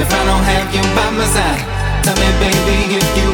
if I don't have you by my side. Tell me, baby, if you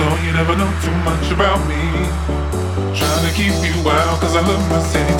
so you never know too much about me. Trying to keep you out cause I love my safe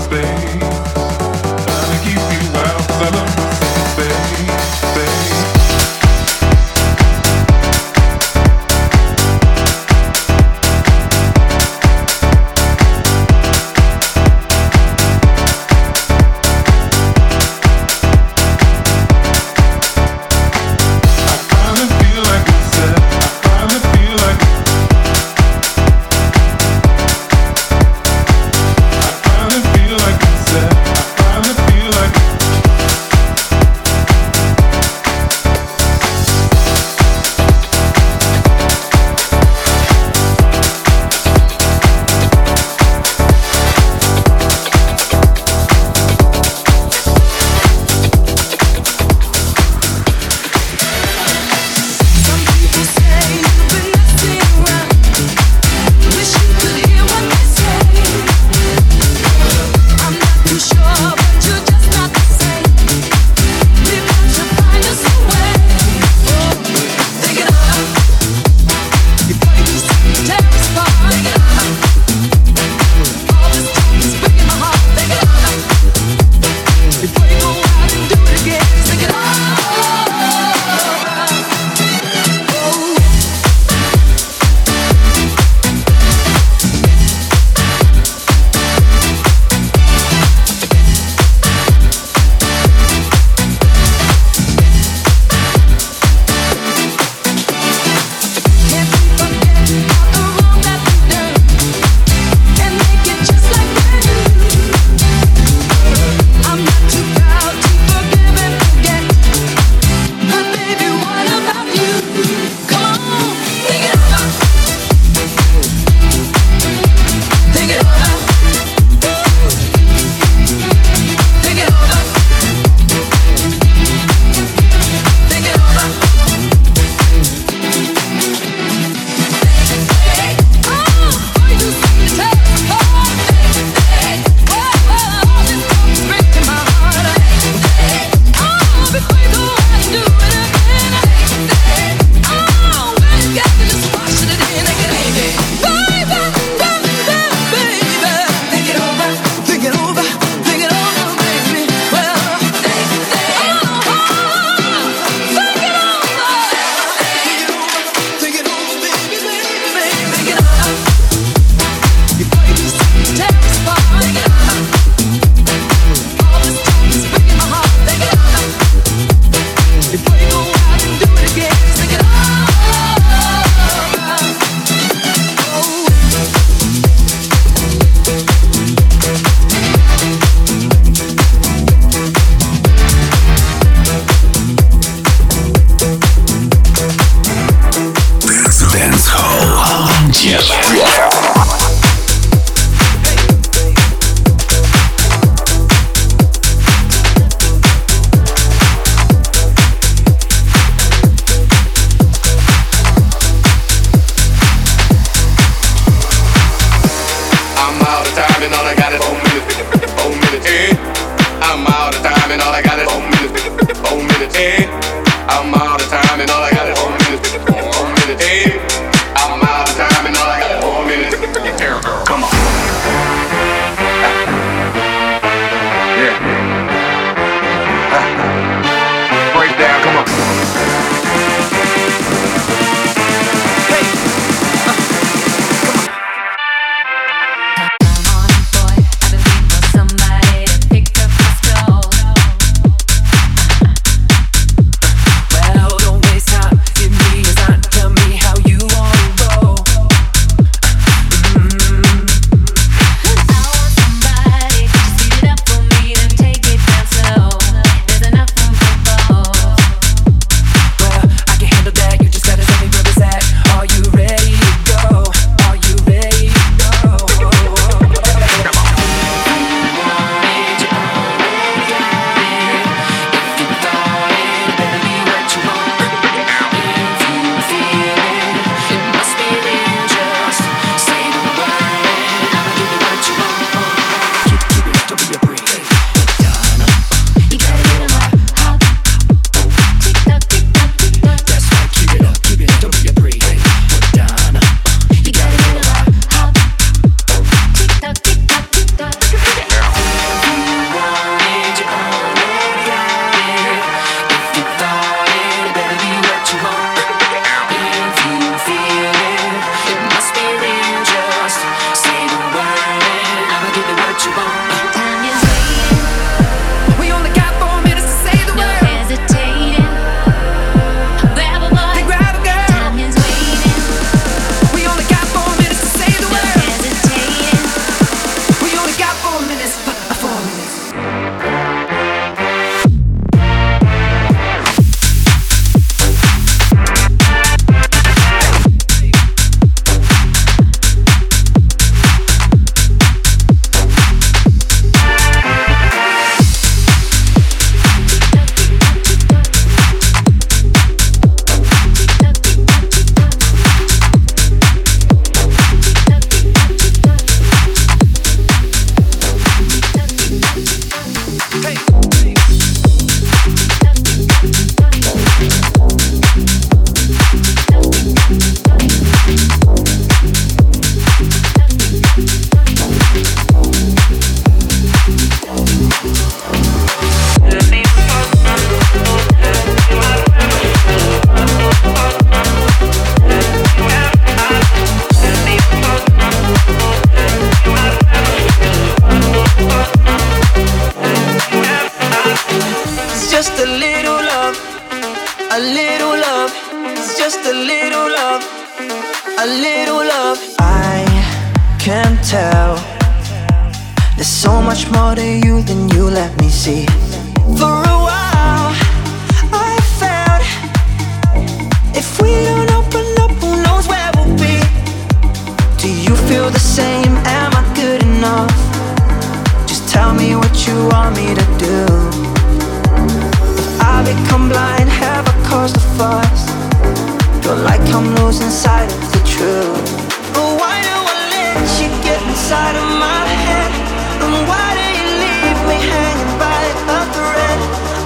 Losing sight of the truth. But why do I let you get inside of my head? And why do you leave me hanging by a thread?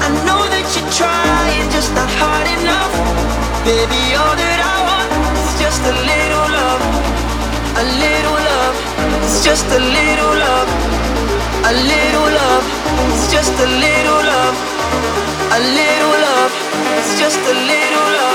I know that you're trying, just not hard enough. Baby, all that I want is just a little love. A little love. It's just a little love. A little love. It's just a little love. A little love. It's just a little love.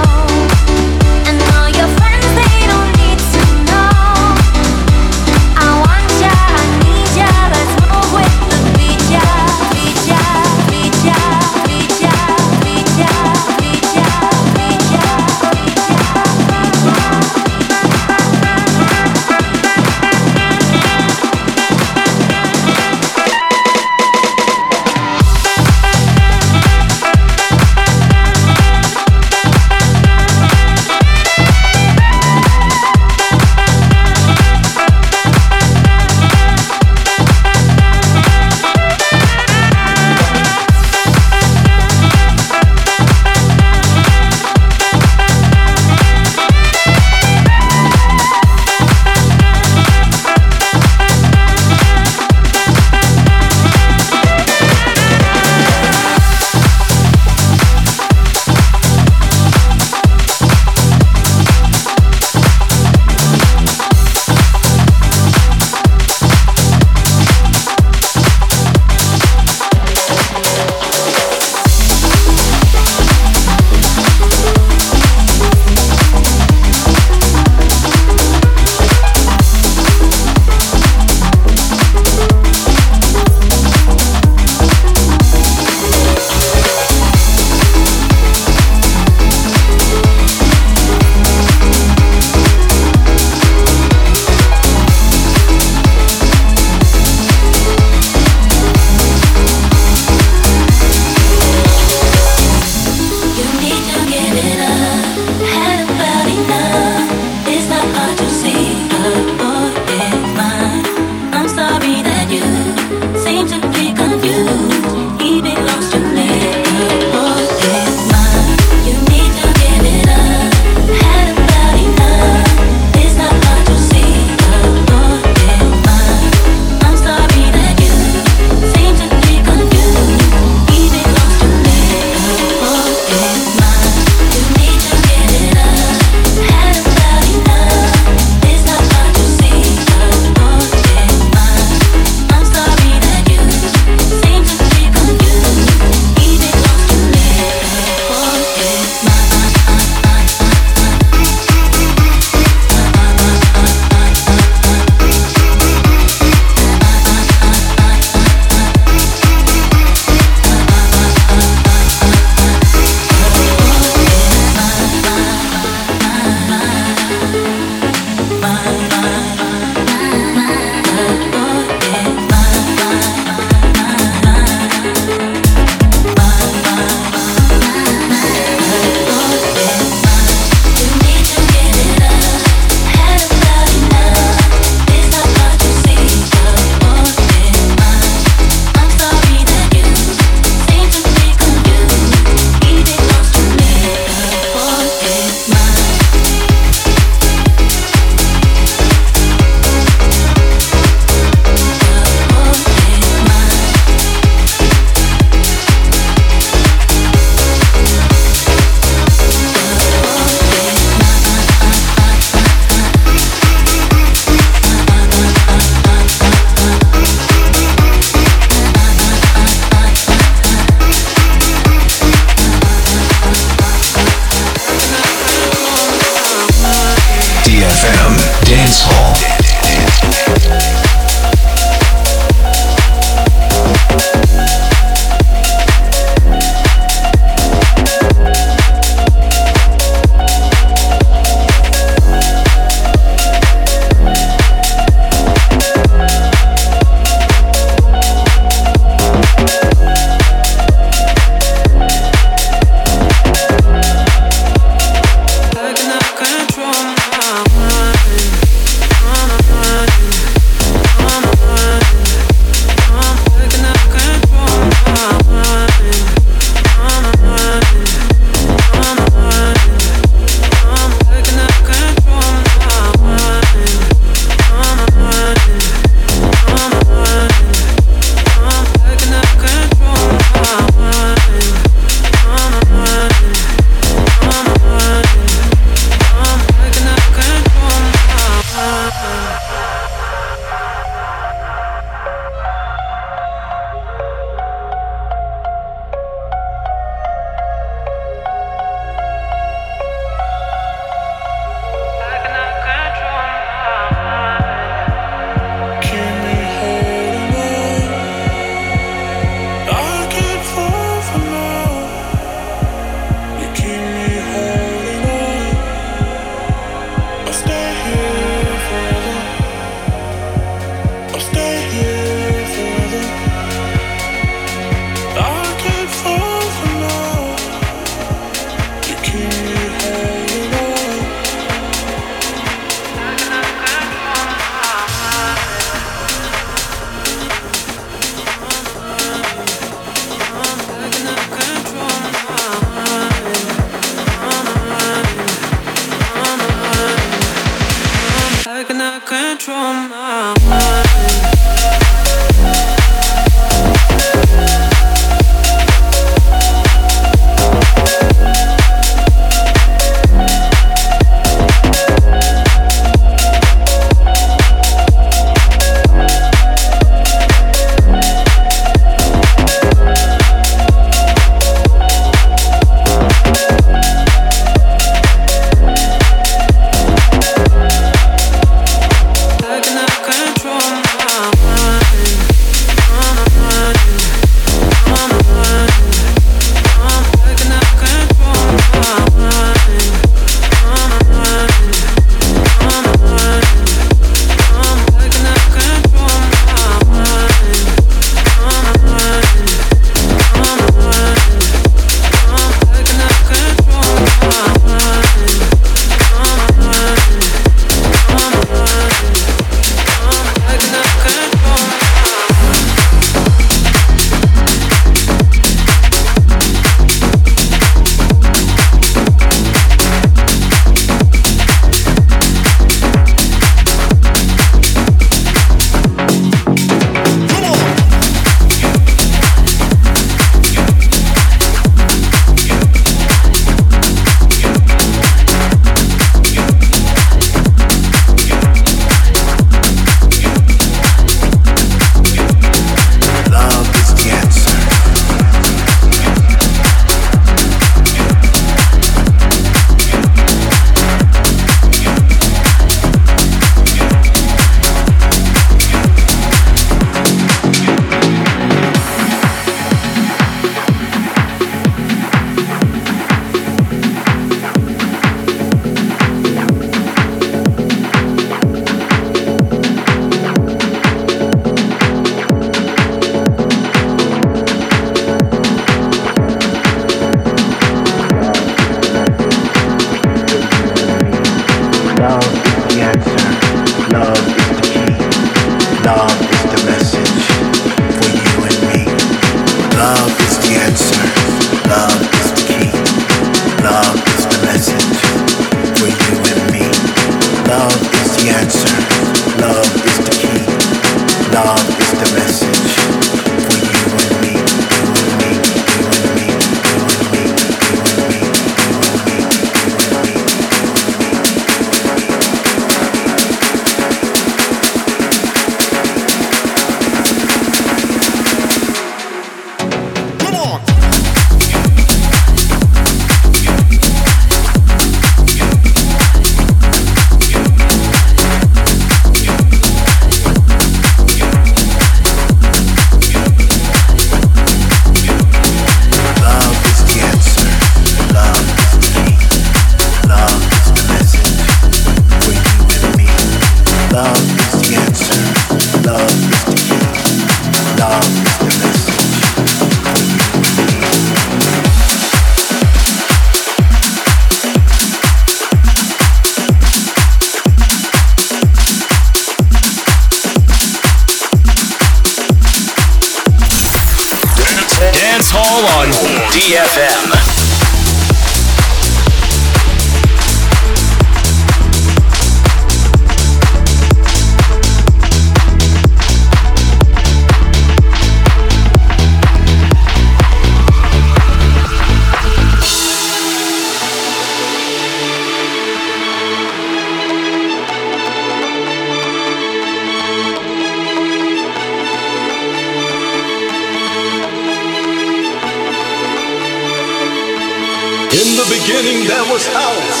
beginning there was house.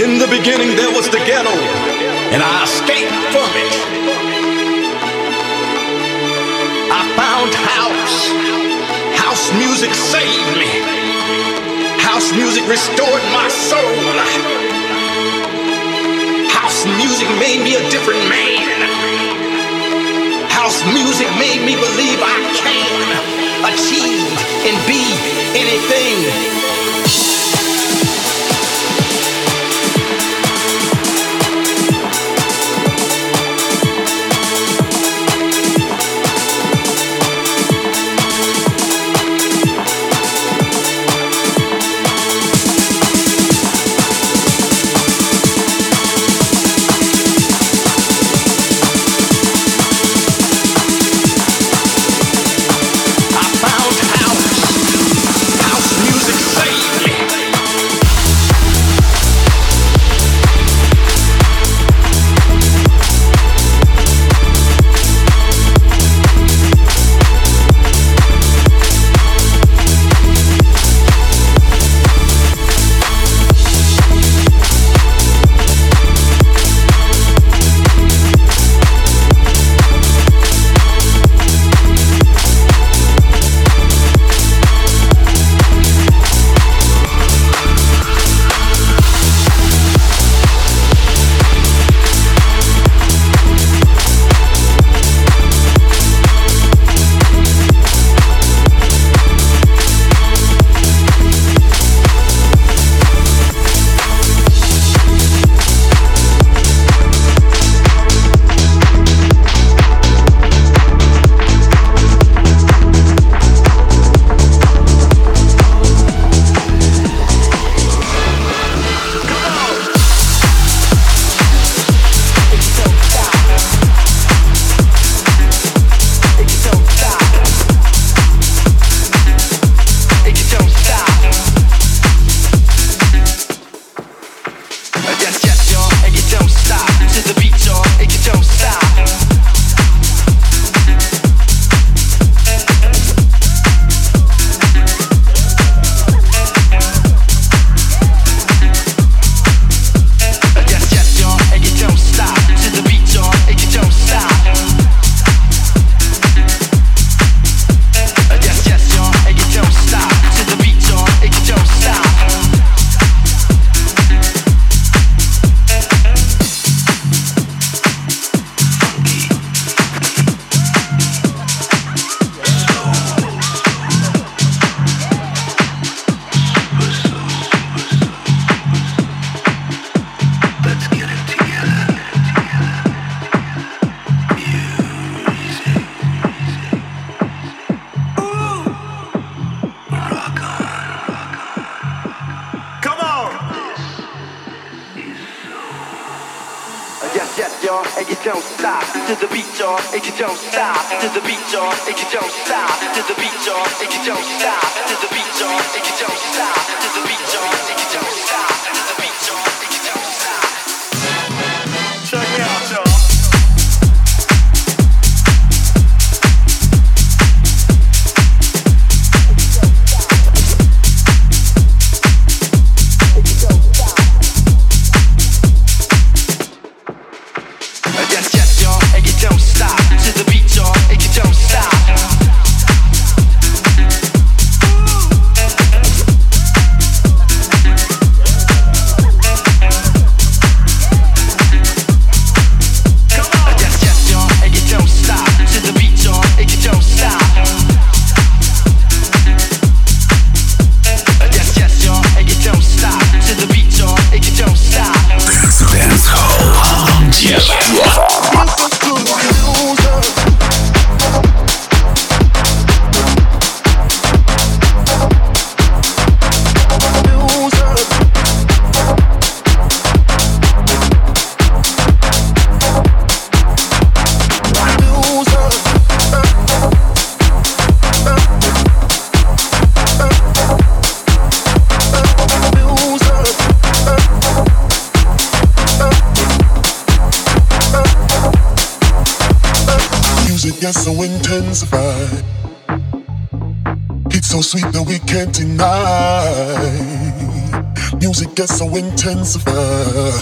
In the beginning there was the ghetto, and I escaped from it. I found house. House music saved me. House music restored my soul. House music made me a different man. House music made me believe I can achieve and be anything It you don't stop, to the beat don't. If you don't stop, to the beat. Intensify.